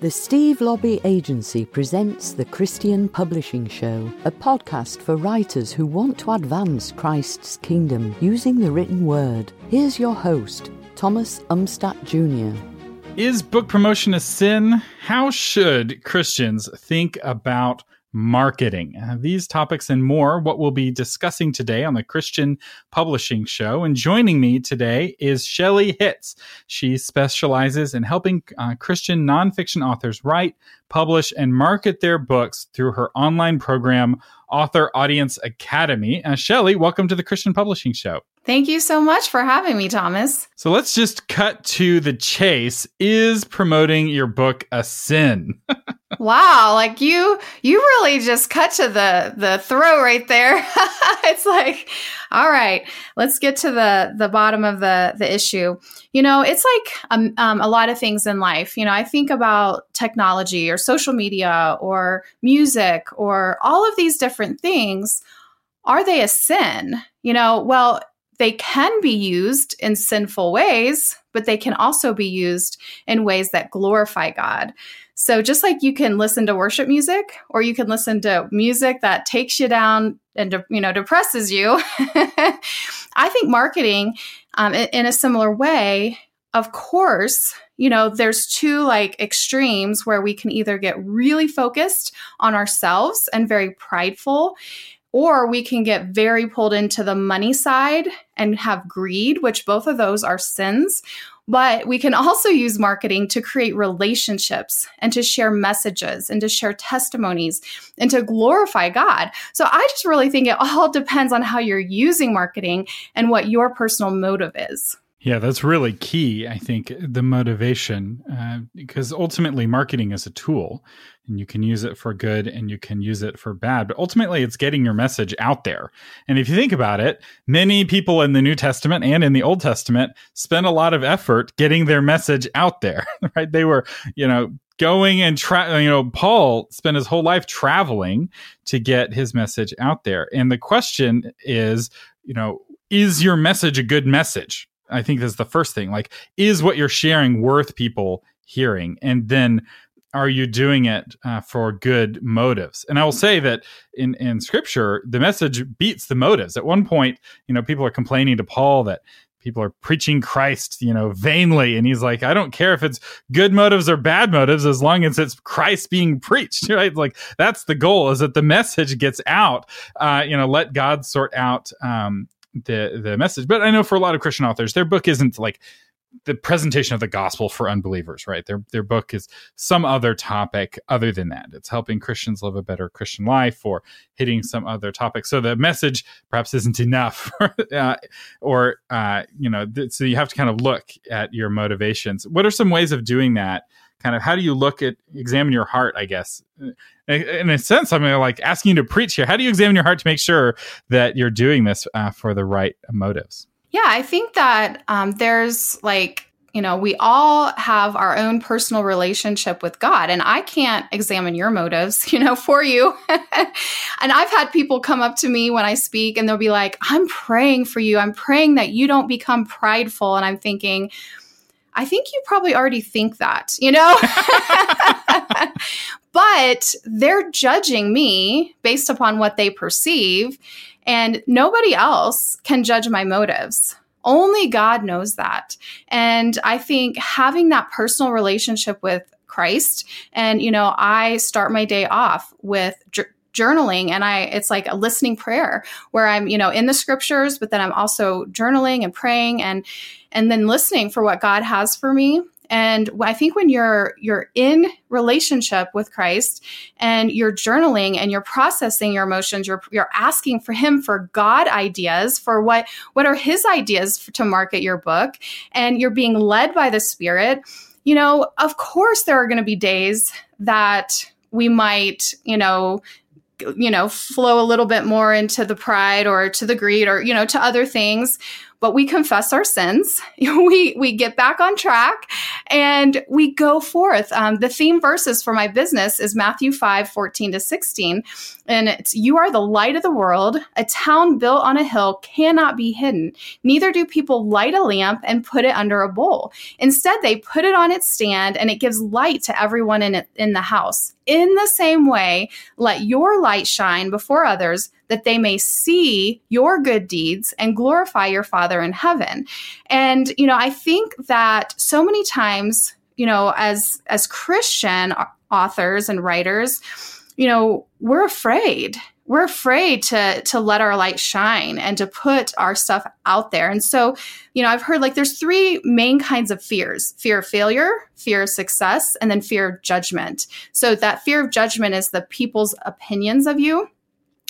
The Steve Laube Agency presents the Christian Publishing Show, a podcast for writers who want to advance Christ's kingdom using the written word. Here's your host, Thomas Umstattd Jr. Is book promotion a sin? How should Christians think about marketing. Uh, these topics and more, what we'll be discussing today on the Christian Publishing Show. And joining me today is Shelley Hitz. She specializes in helping uh, Christian nonfiction authors write, publish, and market their books through her online program, Author Audience Academy. Uh, Shelley, welcome to the Christian Publishing Show. Thank you so much for having me, Thomas. So let's just cut to the chase. Is promoting your book a sin? wow, like you you really just cut to the the throw right there. it's like, all right, let's get to the the bottom of the the issue. You know, it's like um, um, a lot of things in life. You know, I think about technology or social media or music or all of these different things. Are they a sin? You know, well, they can be used in sinful ways, but they can also be used in ways that glorify God. So just like you can listen to worship music or you can listen to music that takes you down and you know depresses you, I think marketing um, in, in a similar way, of course, you know, there's two like extremes where we can either get really focused on ourselves and very prideful or we can get very pulled into the money side and have greed, which both of those are sins. But we can also use marketing to create relationships and to share messages and to share testimonies and to glorify God. So I just really think it all depends on how you're using marketing and what your personal motive is. Yeah, that's really key. I think the motivation, uh, because ultimately marketing is a tool and you can use it for good and you can use it for bad. But ultimately, it's getting your message out there. And if you think about it, many people in the New Testament and in the Old Testament spent a lot of effort getting their message out there, right? They were, you know, going and tra- you know paul spent his whole life traveling to get his message out there and the question is you know is your message a good message I think that's the first thing. Like, is what you're sharing worth people hearing? And then are you doing it uh, for good motives? And I will say that in, in scripture, the message beats the motives. At one point, you know, people are complaining to Paul that people are preaching Christ, you know, vainly. And he's like, I don't care if it's good motives or bad motives, as long as it's Christ being preached, right? Like that's the goal is that the message gets out. Uh, you know, let God sort out um, the the message. But I know for a lot of Christian authors, their book isn't like the presentation of the gospel for unbelievers, right? Their their book is some other topic other than that. It's helping Christians live a better Christian life or hitting some other topic. So the message perhaps isn't enough, uh, or uh, you know, th- so you have to kind of look at your motivations. What are some ways of doing that? Kind of how do you look at examine your heart? I guess in a sense, i mean like asking you to preach here. How do you examine your heart to make sure that you're doing this uh, for the right motives? Yeah, I think that um, there's like you know, we all have our own personal relationship with God, and I can't examine your motives, you know, for you. and I've had people come up to me when I speak and they'll be like, I'm praying for you. I'm praying that you don't become prideful. And I'm thinking, I think you probably already think that, you know? but they're judging me based upon what they perceive, and nobody else can judge my motives. Only God knows that. And I think having that personal relationship with Christ, and, you know, I start my day off with journaling and i it's like a listening prayer where i'm you know in the scriptures but then i'm also journaling and praying and and then listening for what god has for me and I think when you're you're in relationship with Christ and you're journaling and you're processing your emotions, you're you're asking for him for God ideas for what what are his ideas for, to market your book and you're being led by the spirit. You know, of course there are going to be days that we might, you know, you know, flow a little bit more into the pride or to the greed or, you know, to other things. but we confess our sins. we we get back on track and we go forth. Um, the theme verses for my business is Matthew 5, 14 to 16. And it's you are the light of the world. A town built on a hill cannot be hidden. Neither do people light a lamp and put it under a bowl. Instead, they put it on its stand and it gives light to everyone in it, in the house. In the same way, let your light shine before others that they may see your good deeds and glorify your Father in heaven. And, you know, I think that so many times, you know, as as Christian authors and writers, you know, we're afraid. We're afraid to to let our light shine and to put our stuff out there. And so you know i've heard like there's three main kinds of fears fear of failure fear of success and then fear of judgment. So that fear of judgment is the people's opinions of you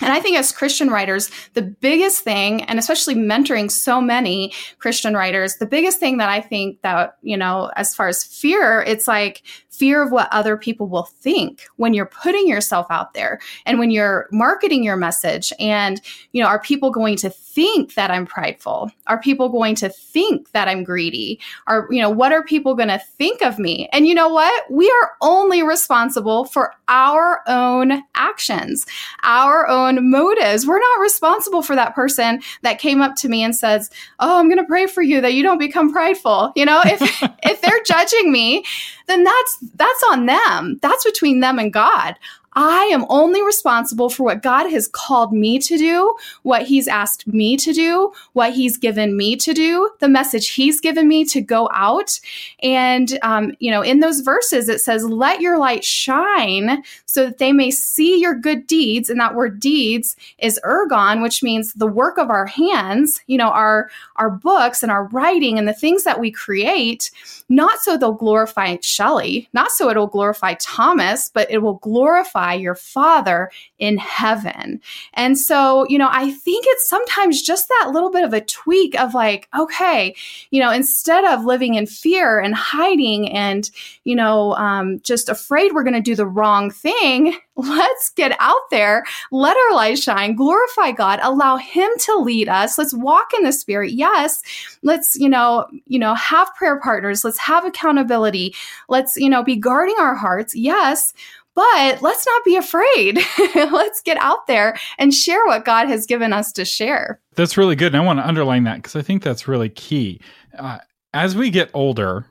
and I think as Christian writers, the biggest thing, and especially mentoring so many Christian writers, the biggest thing that I think that, you know, as far as fear, it's like fear of what other people will think when you're putting yourself out there and when you're marketing your message. And, you know, are people going to think that I'm prideful? Are people going to think that I'm greedy? Are, you know, what are people going to think of me? And you know what? We are only responsible for our own actions, our own motives. We're not responsible for that person that came up to me and says, Oh, I'm going to pray for you that you don't become prideful. You know, if, if they're judging me, then that's that's on them. That's between them and God. I am only responsible for what God has called me to do, what He's asked me to do, what He's given me to do, the message He's given me to go out. And, um, you know, in those verses, it says, Let your light shine so that they may see your good deeds. And that word deeds is ergon, which means the work of our hands, you know, our, our books and our writing and the things that we create, not so they'll glorify Shelley, not so it'll glorify Thomas, but it will glorify glorify your Father in heaven. And so, you know, I think it's sometimes just that little bit of a tweak of like, okay, you know, instead of living in fear and hiding and, you know, um, just afraid we're going to do the wrong thing, let's get out there, let our light shine, glorify God, allow Him to lead us. Let's walk in the Spirit. Yes, let's you know, you know, have prayer partners. Let's have accountability. Let's you know, be guarding our hearts. Yes, but let's not be afraid. let's get out there and share what God has given us to share. That's really good. And I want to underline that because I think that's really key. Uh, as we get older,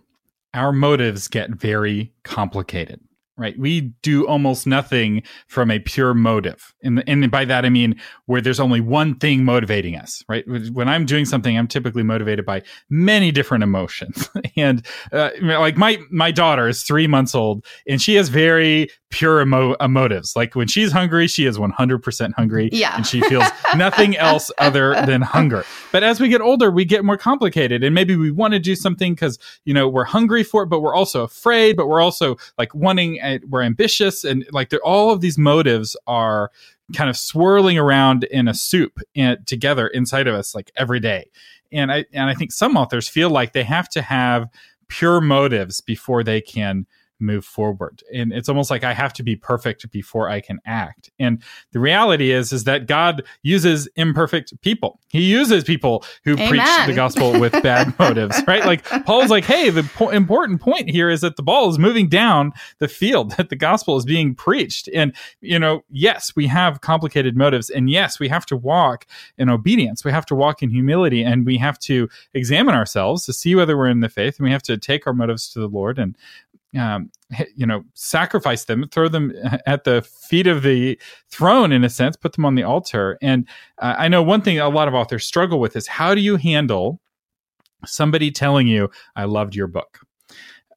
our motives get very complicated right? We do almost nothing from a pure motive. And, and by that, I mean where there's only one thing motivating us, right? When I'm doing something, I'm typically motivated by many different emotions. and uh, like my, my daughter is three months old and she has very pure emo- emotives. Like when she's hungry, she is 100% hungry. Yeah. And she feels nothing else other than hunger. But as we get older, we get more complicated. And maybe we want to do something because, you know, we're hungry for it, but we're also afraid, but we're also like wanting we're ambitious and like all of these motives are kind of swirling around in a soup in, together inside of us like every day and i and i think some authors feel like they have to have pure motives before they can move forward. And it's almost like i have to be perfect before i can act. And the reality is is that god uses imperfect people. He uses people who Amen. preach the gospel with bad motives right? Like paul's like hey the po- important point here is that the ball is moving down the field that the gospel is being preached. And you know yes we have complicated motives and yes we have to walk in obedience. We have to walk in humility and we have to examine ourselves to see whether we're in the faith and we have to take our motives to the lord and um, you know, sacrifice them, throw them at the feet of the throne in a sense, put them on the altar. And uh, I know one thing a lot of authors struggle with is how do you handle somebody telling you, I loved your book?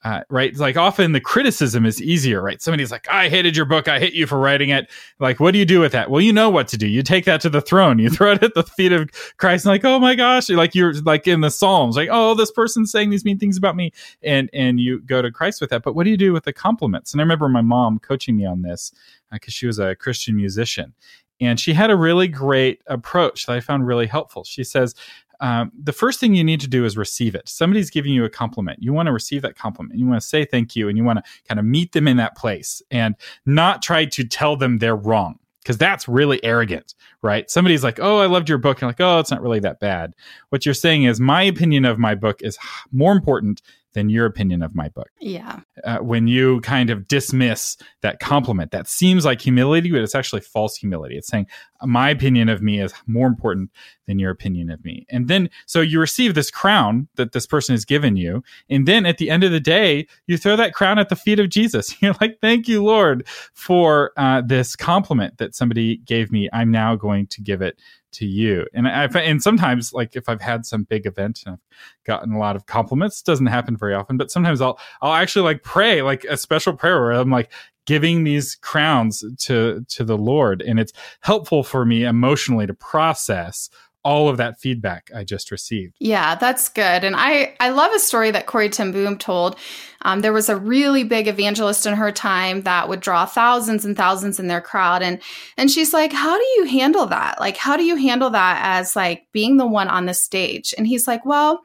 Uh, right? Like often the criticism is easier, right? Somebody's like, I hated your book. I hate you for writing it. Like, what do you do with that? Well, you know what to do. You take that to the throne. You throw it at the feet of Christ. Like, oh my gosh, like you're like in the Psalms, like, oh, this person's saying these mean things about me. And, and you go to Christ with that. But what do you do with the compliments? And I remember my mom coaching me on this because uh, she was a Christian musician. And she had a really great approach that I found really helpful. She says, um, the first thing you need to do is receive it. Somebody's giving you a compliment. You want to receive that compliment. You want to say thank you and you want to kind of meet them in that place and not try to tell them they're wrong. because that's really arrogant, right? Somebody's like, "Oh, I loved your book," and like, "Oh, it's not really that bad." What you're saying is, my opinion of my book is more important than your opinion of my book. Yeah. Uh, when you kind of dismiss that compliment, that seems like humility, but it's actually false humility. It's saying, my opinion of me is more important than your opinion of me. And then, so you receive this crown that this person has given you. And then at the end of the day, you throw that crown at the feet of Jesus. You're like, thank you, Lord, for uh, this compliment that somebody gave me. I'm now going to give it to you. And I and sometimes like if I've had some big event and I've gotten a lot of compliments, doesn't happen very often, but sometimes I'll I'll actually like pray like a special prayer where I'm like giving these crowns to to the Lord and it's helpful for me emotionally to process all of that feedback I just received. Yeah, that's good. And I, I love a story that Corrie ten Boom told. Um, there was a really big evangelist in her time that would draw thousands and thousands in their crowd. And, and she's like, how do you handle that? Like, how do you handle that as like being the one on the stage? And he's like, well,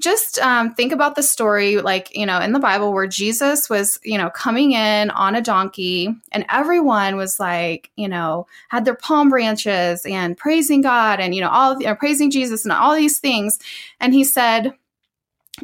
just um, think about the story, like, you know, in the Bible where Jesus was, you know, coming in on a donkey and everyone was like, you know, had their palm branches and praising God and, you know, all, you know, praising Jesus and all these things. And he said,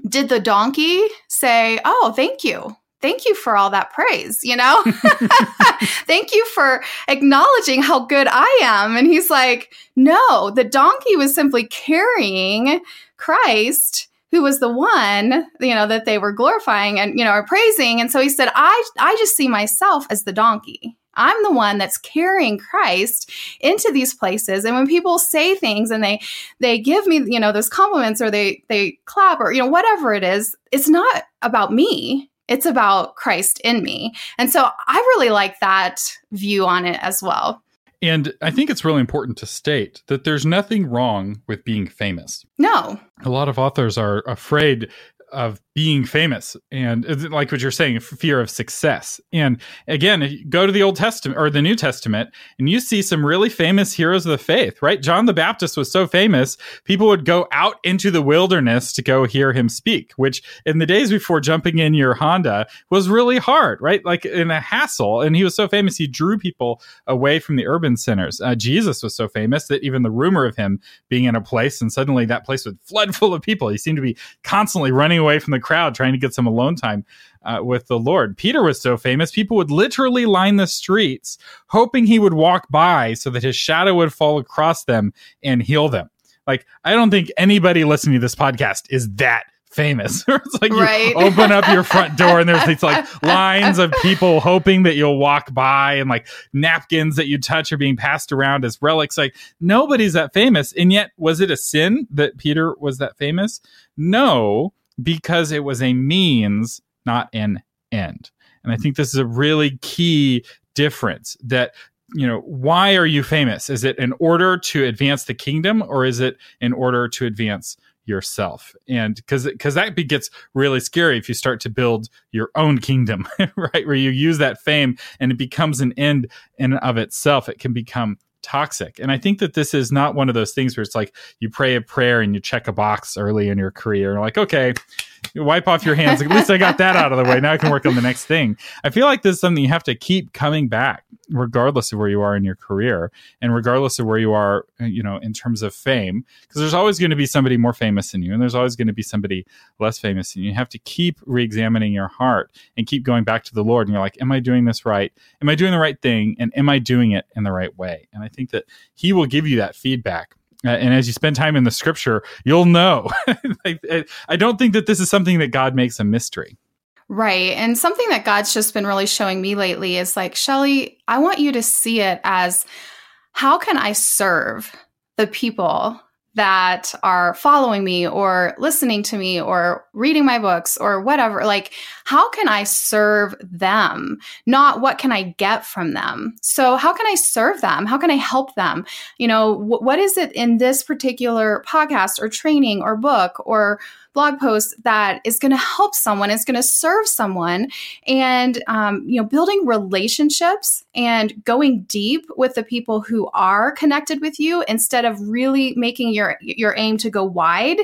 Did the donkey say, Oh, thank you? Thank you for all that praise, you know? thank you for acknowledging how good I am. And he's like, No, the donkey was simply carrying Christ who was the one you know that they were glorifying and you know are praising. And so he said i i just see myself as the donkey. I'm the one that's carrying christ into these places. And when people say things and they they give me you know those compliments or they they clap or you know whatever it is it's not about me. It's about christ in me. And so i really like that view on it as well and I think it's really important to state that there's nothing wrong with being famous. No. A lot of authors are afraid of being famous. And like what you're saying fear of success. And again go to the old testament or the new testament and you see some really famous heroes of the faith right? John the baptist was so famous people would go out into the wilderness to go hear him speak which in the days before jumping in your honda was really hard right? Like in a hassle. And he was so famous he drew people away from the urban centers. Uh, jesus was so famous that even the rumor of him being in a place and suddenly that place would flood full of people. He seemed to be constantly running away from the crowd trying to get some alone time uh, with the Lord. Peter was so famous, people would literally line the streets hoping he would walk by so that his shadow would fall across them and heal them. Like, I don't think anybody listening to this podcast is that famous. it's like right. you open up your front door and there's these like lines of people hoping that you'll walk by and like napkins that you touch are being passed around as relics. Like nobody's that famous. And yet, was it a sin that Peter was that famous? No, because it was a means, not an end. And I think this is a really key difference that you know why are you famous? Is it in order to advance the kingdom or is it in order to advance yourself? And because because that gets really scary if you start to build your own kingdom right? Where you use that fame and it becomes an end in of itself. It can become toxic. And I think that this is not one of those things where it's like you pray a prayer and you check a box early in your career and like, okay, wipe off your hands. At least I got that out of the way. Now I can work on the next thing. I feel like this is something you have to keep coming back regardless of where you are in your career and regardless of where you are, you know, in terms of fame, because there's always going to be somebody more famous than you and there's always going to be somebody less famous than you. You have to keep re-examining your heart and keep going back to the Lord. And you're like, am I doing this right? Am I doing the right thing? And am I doing it in the right way? And I think that he will give you that feedback. And as you spend time in the scripture, you'll know. I don't think that this is something that God makes a mystery. Right. And something that God's just been really showing me lately is like, Shelley, I want you to see it as how can I serve the people that are following me or listening to me or reading my books or whatever like how can i serve them? Not what can i get from them? So how can i serve them? How can i help them? You know wh- what is it in this particular podcast or training or book or blog post that is going to help someone, is going to serve someone, and um, you know, building relationships and going deep with the people who are connected with you instead of really making your your aim to go wide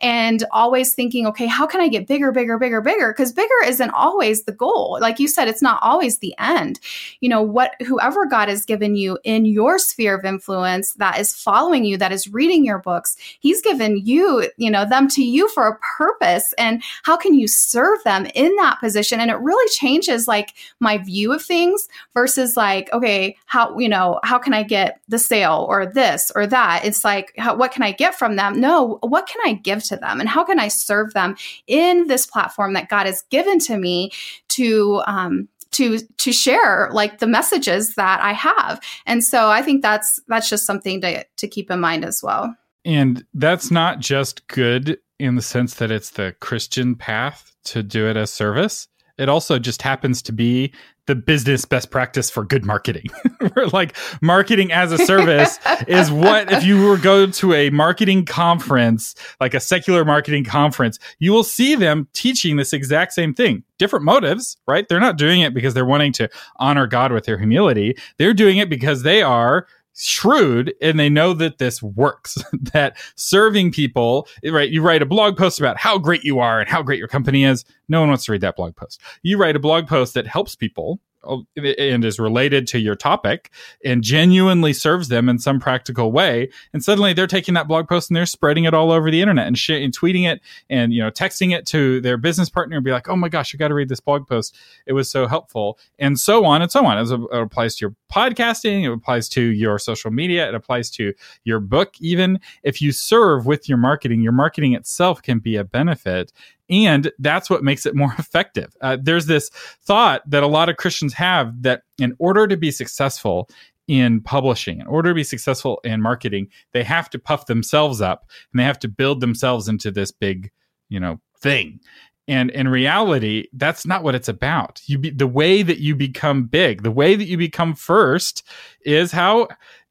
and always thinking, okay, how can I get bigger, bigger, bigger, bigger? Because bigger isn't always the goal. Like you said, it's not always the end. You know, what whoever God has given you in your sphere of influence that is following you, that is reading your books, He's given you, you know, them to you for a purpose. And how can you serve them in that position? And it really changes like my view of things versus like, okay, how, you know, how can I get the sale or this or that? It's like, how, what can I get from them? No, what can I give to them? And how can I serve them in this platform that God has given to me to, um, to to share like the messages that I have. And so I think that's that's just something to to keep in mind as well. And that's not just good in the sense that it's the Christian path to do it as service. It also just happens to be the business best practice for good marketing. like marketing as a service is what if you were go to a marketing conference, like a secular marketing conference, you will see them teaching this exact same thing. Different motives, right? They're not doing it because they're wanting to honor God with their humility. They're doing it because they are shrewd and they know that this works that serving people right you write a blog post about how great you are and how great your company is. No one wants to read that blog post. You write a blog post that helps people Oh, and is related to your topic and genuinely serves them in some practical way. And suddenly they're taking that blog post and they're spreading it all over the internet and, sh- and tweeting it and you know texting it to their business partner and be like oh my gosh you got to read this blog post. It was so helpful. And so on and so on. As it applies to your podcasting it applies to your social media it applies to your book even. If you serve with your marketing your marketing itself can be a benefit and that's what makes it more effective. Uh, there's this thought that a lot of Christians have that in order to be successful in publishing, in order to be successful in marketing, they have to puff themselves up and they have to build themselves into this big, you know, thing. And in reality, that's not what it's about. You be, the way that you become big, the way that you become first is how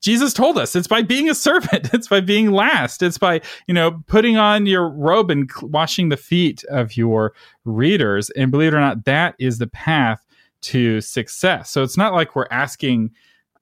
Jesus told us it's by being a servant. It's by being last. It's by, you know, putting on your robe and washing the feet of your readers. And believe it or not, that is the path to success. So it's not like we're asking,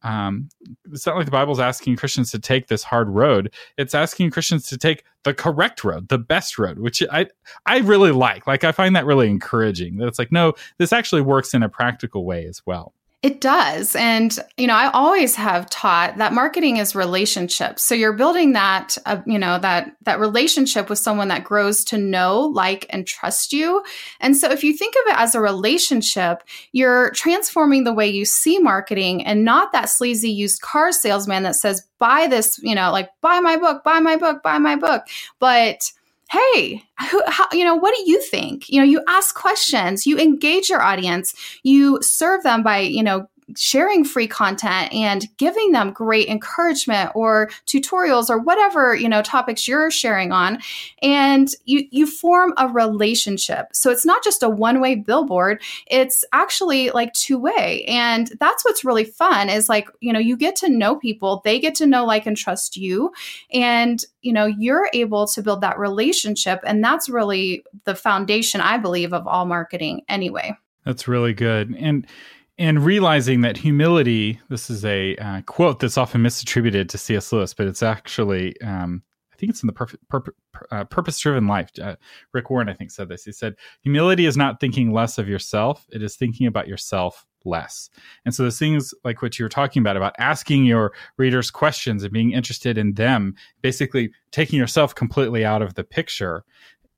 um, it's not like the Bible's asking Christians to take this hard road. It's asking Christians to take the correct road, the best road, which I I really like. Like I find that really encouraging. That it's like, no, this actually works in a practical way as well. It does. And, you know, I always have taught that marketing is relationships. So you're building that, uh, you know, that, that relationship with someone that grows to know, like, and trust you. And so if you think of it as a relationship, you're transforming the way you see marketing and not that sleazy used car salesman that says, buy this, you know, like, buy my book, buy my book, buy my book. But, hey who, how, you know what do you think? You know you ask questions you engage your audience you serve them by you know sharing free content and giving them great encouragement or tutorials or whatever you know topics you're sharing on. And you you form a relationship. So it's not just a one way billboard. It's actually like two way and that's what's really fun is like you know you get to know people. They get to know like and trust you. And you know you're able to build that relationship. And that's really the foundation i believe of all marketing anyway. That's really good. And and realizing that humility this is a uh, quote that's often misattributed to cs lewis but it's actually um, i think it's in the uh, purpose driven life. Uh, rick warren i think said this. He said humility is not thinking less of yourself it is thinking about yourself less. And so the things like what you were talking about about asking your readers questions and being interested in them basically taking yourself completely out of the picture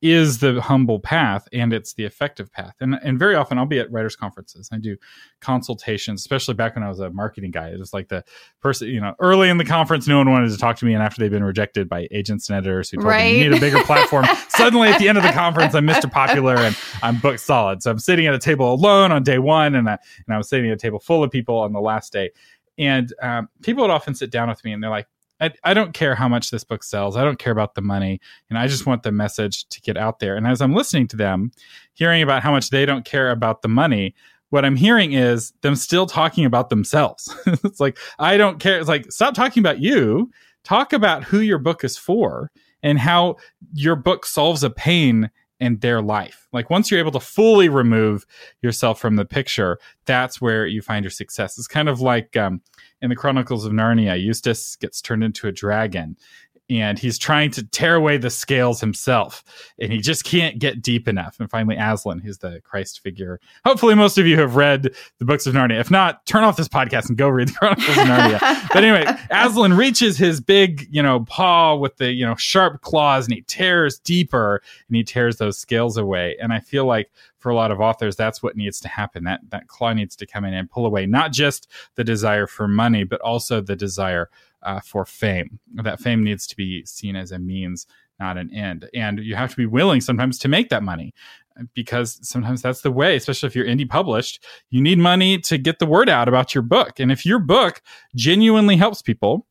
is the humble path and it's the effective path. And and very often I'll be at writers conferences. I do consultations, especially back when I was a marketing guy. It was like the person, you know, early in the conference, no one wanted to talk to me, and after they've been rejected by agents and editors who told right. me you need a bigger platform, suddenly at the end of the conference, I'm Mr. Popular and I'm booked solid. So I'm sitting at a table alone on day one, and I, and I was sitting at a table full of people on the last day. And um, people would often sit down with me and they're like, I, I don't care how much this book sells. I don't care about the money. And I just want the message to get out there. And as I'm listening to them, hearing about how much they don't care about the money, what I'm hearing is them still talking about themselves. it's like, I don't care. It's like, stop talking about you. Talk about who your book is for and how your book solves a pain in their life. Like once you're able to fully remove yourself from the picture, that's where you find your success. It's kind of like um, in the Chronicles of Narnia, Eustace gets turned into a dragon. And he's trying to tear away the scales himself and he just can't get deep enough. And finally aslan who's the christ figure hopefully most of you have read the books of narnia. If not turn off this podcast and go read the chronicles of narnia. But anyway aslan reaches his big you know paw with the you know sharp claws and he tears deeper and he tears those scales away. And i feel like for a lot of authors that's what needs to happen. That that claw needs to come in and pull away not just the desire for money but also the desire uh, for fame. That fame needs to be seen as a means, not an end. And you have to be willing sometimes to make that money because sometimes that's the way, especially if you're indie published. You need money to get the word out about your book. And if your book genuinely helps people,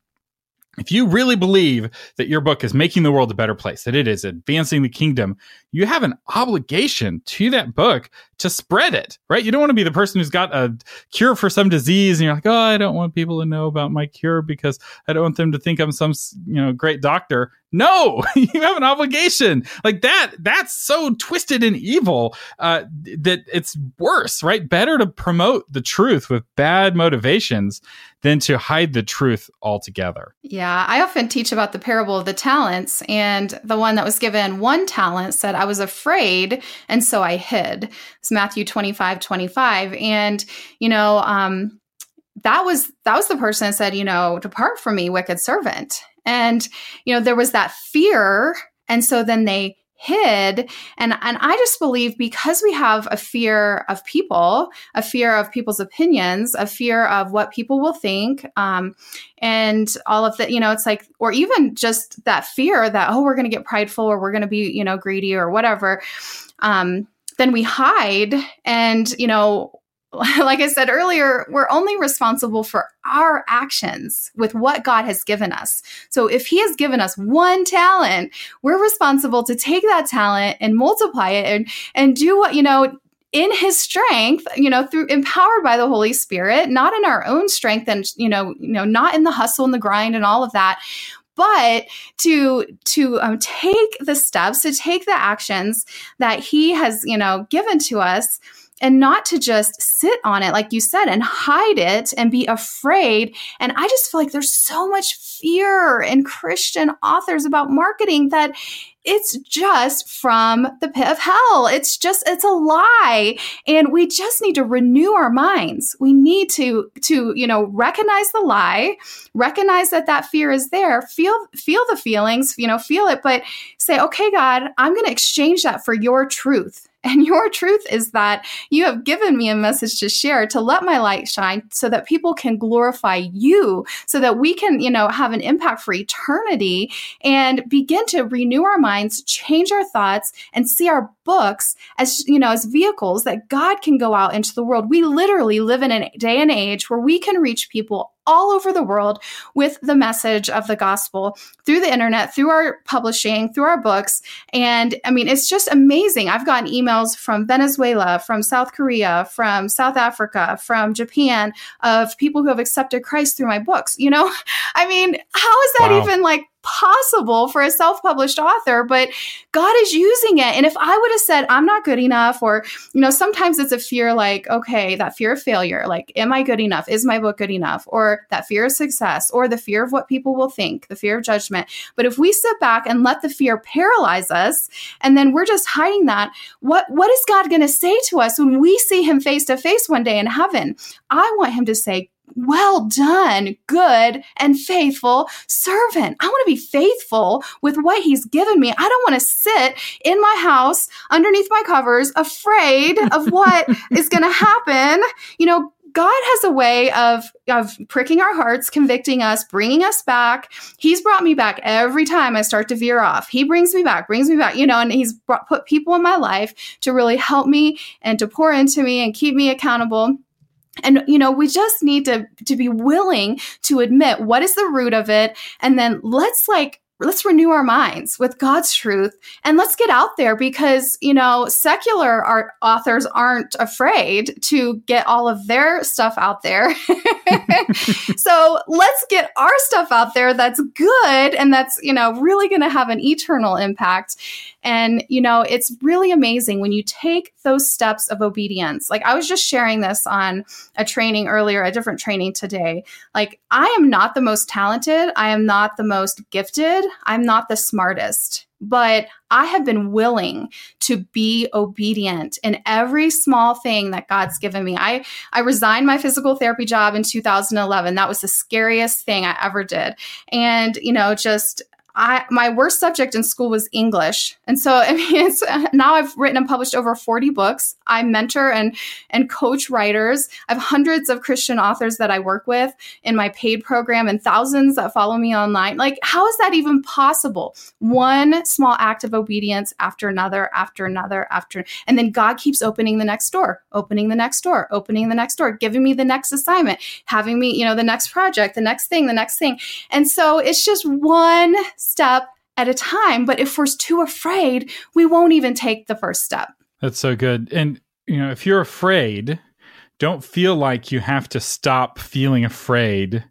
if you really believe that your book is making the world a better place, that it is advancing the kingdom, you have an obligation to that book to spread it, right? You don't want to be the person who's got a cure for some disease and you're like, oh, I don't want people to know about my cure because I don't want them to think I'm some, you know, great doctor. No, you have an obligation like that. That's so twisted and evil uh, that it's worse, right? Better to promote the truth with bad motivations than to hide the truth altogether. Yeah, I often teach about the parable of the talents, and the one that was given one talent said, I was afraid, and so I hid. It's Matthew 25, 25. And, you know, um, that was that was the person that said, you know, depart from me, wicked servant. And, you know, there was that fear. And so then they hid and and I just believe because we have a fear of people, a fear of people's opinions, a fear of what people will think, um, and all of that, you know, it's like, or even just that fear that oh, we're going to get prideful or we're going to be, you know, greedy or whatever. Um, then we hide and you know like I said earlier, we're only responsible for our actions with what God has given us. So if He has given us one talent, we're responsible to take that talent and multiply it and, and do what, you know, in his strength you know through empowered by the holy spirit not in our own strength and you know you know not in the hustle and the grind and all of that but to to um, take the steps to take the actions that he has you know given to us and not to just sit on it like you said and hide it and be afraid and i just feel like there's so much fear in christian authors about marketing that it's just from the pit of hell. It's just it's a lie. And we just need to renew our minds. We need to to, you know, recognize the lie, recognize that that fear is there, feel feel the feelings, you know, feel it, but say, "Okay, God, I'm going to exchange that for your truth." And your truth is that you have given me a message to share to let my light shine so that people can glorify you, so that we can, you know, have an impact for eternity and begin to renew our minds, change our thoughts, and see our books as, you know, as vehicles that God can go out into the world. We literally live in a day and age where we can reach people all over the world with the message of the gospel through the internet, through our publishing, through our books. And I mean, it's just amazing. I've gotten emails from Venezuela, from South Korea, from South Africa, from Japan of people who have accepted Christ through my books. You know, I mean, how is that wow. even like possible for a self published author, but God is using it. And if I would have said, I'm not good enough, or, you know, sometimes it's a fear like, okay, that fear of failure, like, am I good enough? Is my book good enough? Or that fear of success, or the fear of what people will think, the fear of judgment. But if we sit back and let the fear paralyze us, and then we're just hiding that, what, what is God going to say to us when we see him face to face one day in heaven? I want him to say, well done, good and faithful servant. I want to be faithful with what he's given me. I don't want to sit in my house underneath my covers afraid of what is going to happen. You know, God has a way of of pricking our hearts, convicting us, bringing us back. He's brought me back every time I start to veer off. He brings me back, brings me back, you know, and he's brought, put people in my life to really help me and to pour into me and keep me accountable and you know we just need to to be willing to admit what is the root of it and then let's like let's renew our minds with God's truth and let's get out there because, you know, secular art authors aren't afraid to get all of their stuff out there. so let's get our stuff out there that's good and that's, you know, really going to have an eternal impact. And, you know, it's really amazing when you take those steps of obedience. Like I was just sharing this on a training earlier, a different training today. Like I am not the most talented, I am not the most gifted, I'm not the smartest but I have been willing to be obedient in every small thing that God's given me. I I resigned my physical therapy job in 2011. That was the scariest thing I ever did. And you know, just I my worst subject in school was English, and so I mean, it's now I've written and published over forty books. I mentor and and coach writers. I have hundreds of Christian authors that I work with in my paid program, and thousands that follow me online. Like, how is that even possible? One small act of obedience after another, after another, after, and then God keeps opening the next door, opening the next door, opening the next door, giving me the next assignment, having me, you know, the next project, the next thing, the next thing, and so it's just one step at a time. But if we're too afraid, we won't even take the first step. That's so good. And, you know, if you're afraid, don't feel like you have to stop feeling afraid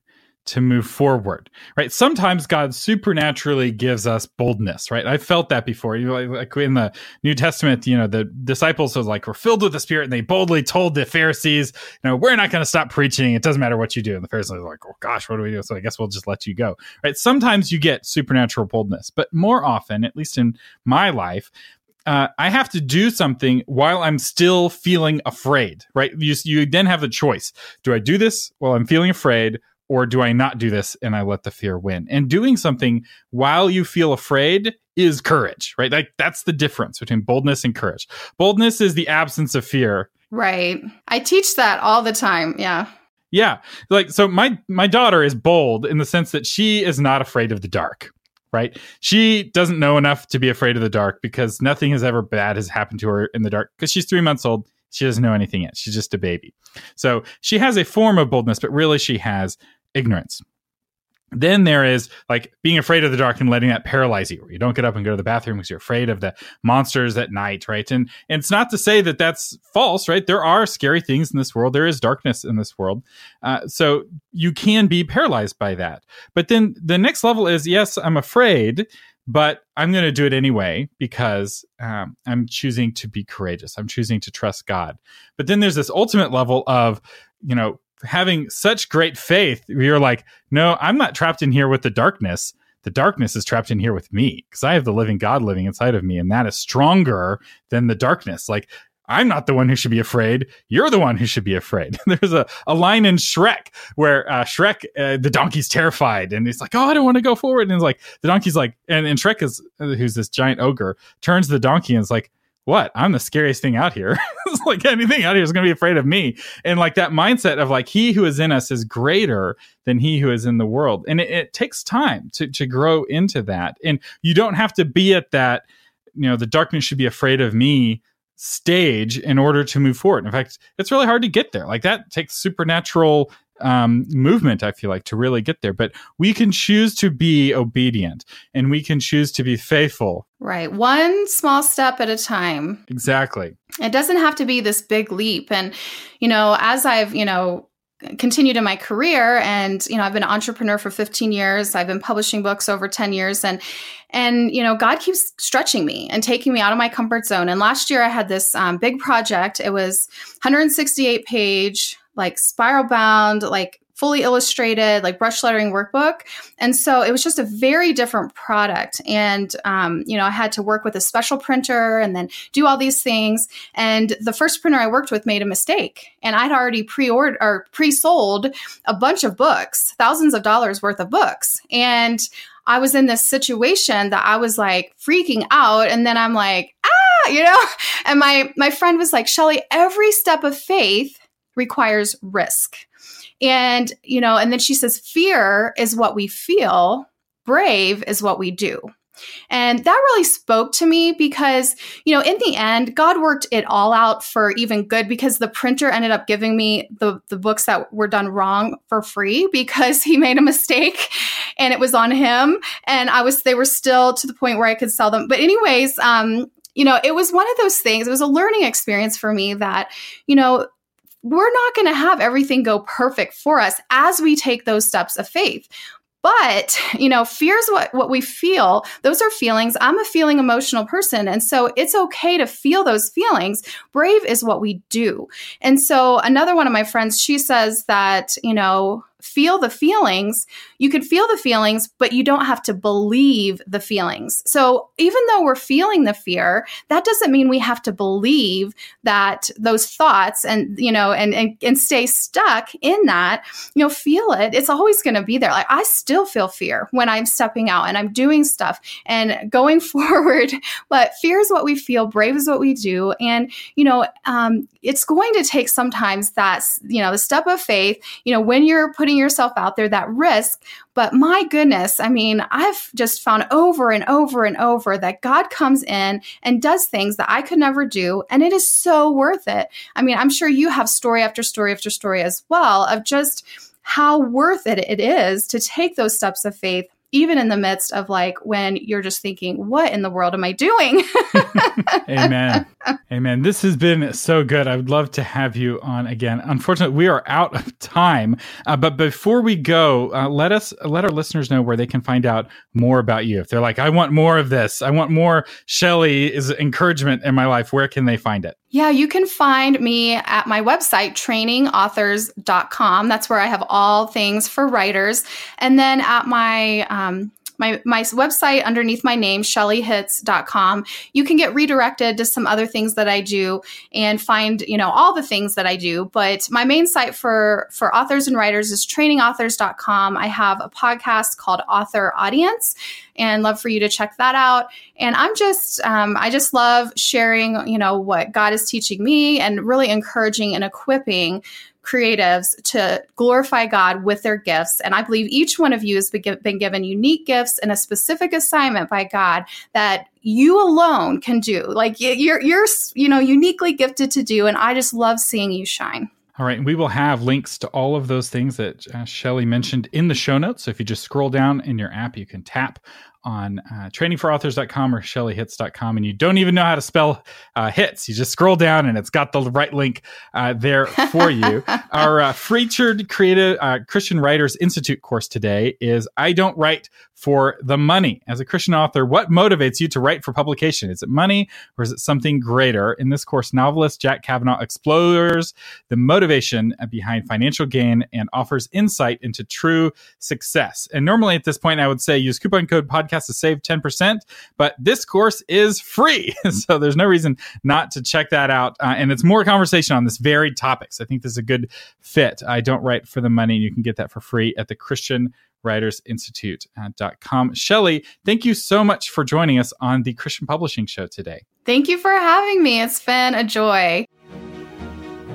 to move forward, right? Sometimes God supernaturally gives us boldness, right? I felt that before. You know, like in the New Testament, you know, the disciples was like were filled with the Spirit, and they boldly told the Pharisees, "You know, we're not going to stop preaching. It doesn't matter what you do." And the Pharisees were like, "Oh gosh, what do we do?" So I guess we'll just let you go, right? Sometimes you get supernatural boldness, but more often, at least in my life, uh, I have to do something while I'm still feeling afraid, right? You, you then have the choice. Do I do this while I'm feeling afraid or do I not do this and I let the fear win? And doing something while you feel afraid is courage, right? Like that's the difference between boldness and courage. Boldness is the absence of fear. Right. I teach that all the time. Yeah. Yeah. Like so my my daughter is bold in the sense that she is not afraid of the dark. Right? She doesn't know enough to be afraid of the dark because nothing has ever bad has happened to her in the dark because she's 3 months old. She doesn't know anything yet. She's just a baby. So she has a form of boldness, but really she has ignorance. Then there is like being afraid of the dark and letting that paralyze you, you don't get up and go to the bathroom because you're afraid of the monsters at night, right? And, and it's not to say that that's false, right? There are scary things in this world. There is darkness in this world. Uh, so you can be paralyzed by that. But then the next level is yes, I'm afraid, but I'm going to do it anyway because um, I'm choosing to be courageous. I'm choosing to trust God. But then there's this ultimate level of, you know, having such great faith, you're like, no, I'm not trapped in here with the darkness. The darkness is trapped in here with me because I have the living God living inside of me, and that is stronger than the darkness. Like, I'm not the one who should be afraid. You're the one who should be afraid. There's a, a line in Shrek where uh, Shrek, uh, the donkey's terrified and he's like, Oh, I don't want to go forward. And it's like, the donkey's like, and, and Shrek is, uh, who's this giant ogre, turns the donkey and is like, what i'm the scariest thing out here it's like anything out here is going to be afraid of me and like that mindset of like he who is in us is greater than he who is in the world and it, it takes time to, to grow into that and you don't have to be at that you know the darkness should be afraid of me stage in order to move forward in fact it's really hard to get there like that takes supernatural um, movement, I feel like, to really get there. But we can choose to be obedient and we can choose to be faithful. Right. One small step at a time. Exactly. It doesn't have to be this big leap. And, you know, as I've, you know, continued in my career. And you know i've been an entrepreneur for 15 years. I've been publishing books over 10 years. And and you know god keeps stretching me and taking me out of my comfort zone. And last year i had this um, big project. It was 168 page like spiral bound, like fully illustrated, like brush lettering workbook. And so it was just a very different product. And, um, you know, I had to work with a special printer and then do all these things. And the first printer I worked with made a mistake. And I'd already pre ordered or pre sold a bunch of books, thousands of dollars worth of books. And I was in this situation that I was like freaking out. And then I'm like, ah, you know, and my, my friend was like, Shelley, every step of faith requires risk. And, you know, and then she says, fear is what we feel, brave is what we do. And that really spoke to me because, you know, in the end, God worked it all out for even good because the printer ended up giving me the, the books that were done wrong for free because he made a mistake and it was on him. And I was, they were still to the point where I could sell them. But, anyways, um, you know, it was one of those things, it was a learning experience for me that, you know, we're not going to have everything go perfect for us as we take those steps of faith. But, you know, fear is what, what we feel. Those are feelings. I'm a feeling emotional person. And so it's okay to feel those feelings. Brave is what we do. And so another one of my friends, she says that, you know, feel the feelings, you can feel the feelings, but you don't have to believe the feelings. So even though we're feeling the fear, that doesn't mean we have to believe that those thoughts and, you know, and, and, and stay stuck in that, you know, feel it. It's always going to be there. Like I still feel fear when I'm stepping out and I'm doing stuff and going forward. But fear is what we feel, brave is what we do. And, you know, um, it's going to take sometimes that, you know, the step of faith, you know, when you're putting putting yourself out there, that risk. But my goodness, I mean, I've just found over and over and over that God comes in and does things that I could never do. And it is so worth it. I mean, I'm sure you have story after story after story as well of just how worth it it is to take those steps of faith even in the midst of like when you're just thinking, what in the world am I doing? Amen. Amen. This has been so good. I would love to have you on again. Unfortunately, we are out of time. Uh, but before we go, uh, let us let our listeners know where they can find out more about you. If they're like, I want more of this, I want more Shelley's encouragement in my life, where can they find it? Yeah, you can find me at my website, trainingauthors.com. That's where I have all things for writers. And then at my um, my my website underneath my name shelleyhitz.com you can get redirected to some other things that i do and find you know all the things that i do. But my main site for for authors and writers is trainingauthors.com i have a podcast called author audience and love for you to check that out. And i'm just um, i just love sharing you know what god is teaching me and really encouraging and equipping creatives to glorify God with their gifts. And I believe each one of you has been given unique gifts and a specific assignment by God that you alone can do. Like you're, you're, you know, uniquely gifted to do. And I just love seeing you shine. All right. And we will have links to all of those things that uh, Shelley mentioned in the show notes. So if you just scroll down in your app, you can tap on uh, trainingforauthors.com or shelleyhitz.com and you don't even know how to spell uh, hits. You just scroll down and it's got the right link uh, there for you. Our uh, featured creative uh, christian writers institute course today is i don't write for the money. As a christian author what motivates you to write for publication? Is it money or is it something greater? In this course novelist jack Cavanaugh explores the motivation behind financial gain and offers insight into true success. And normally at this point i would say use coupon code podcast podcast to save 10%, but this course is free. so there's no reason not to check that out. Uh, and it's more conversation on this varied topics. I think this is a good fit. I don't write for the money. You can get that for free at the Christian Writers Institute.com. Shelley, thank you so much for joining us on the Christian Publishing Show today. Thank you for having me. It's been a joy.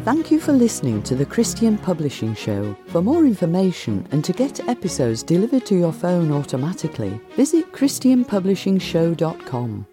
Thank you for listening to the Christian Publishing Show. For more information and to get episodes delivered to your phone automatically, visit ChristianPublishingShow.com.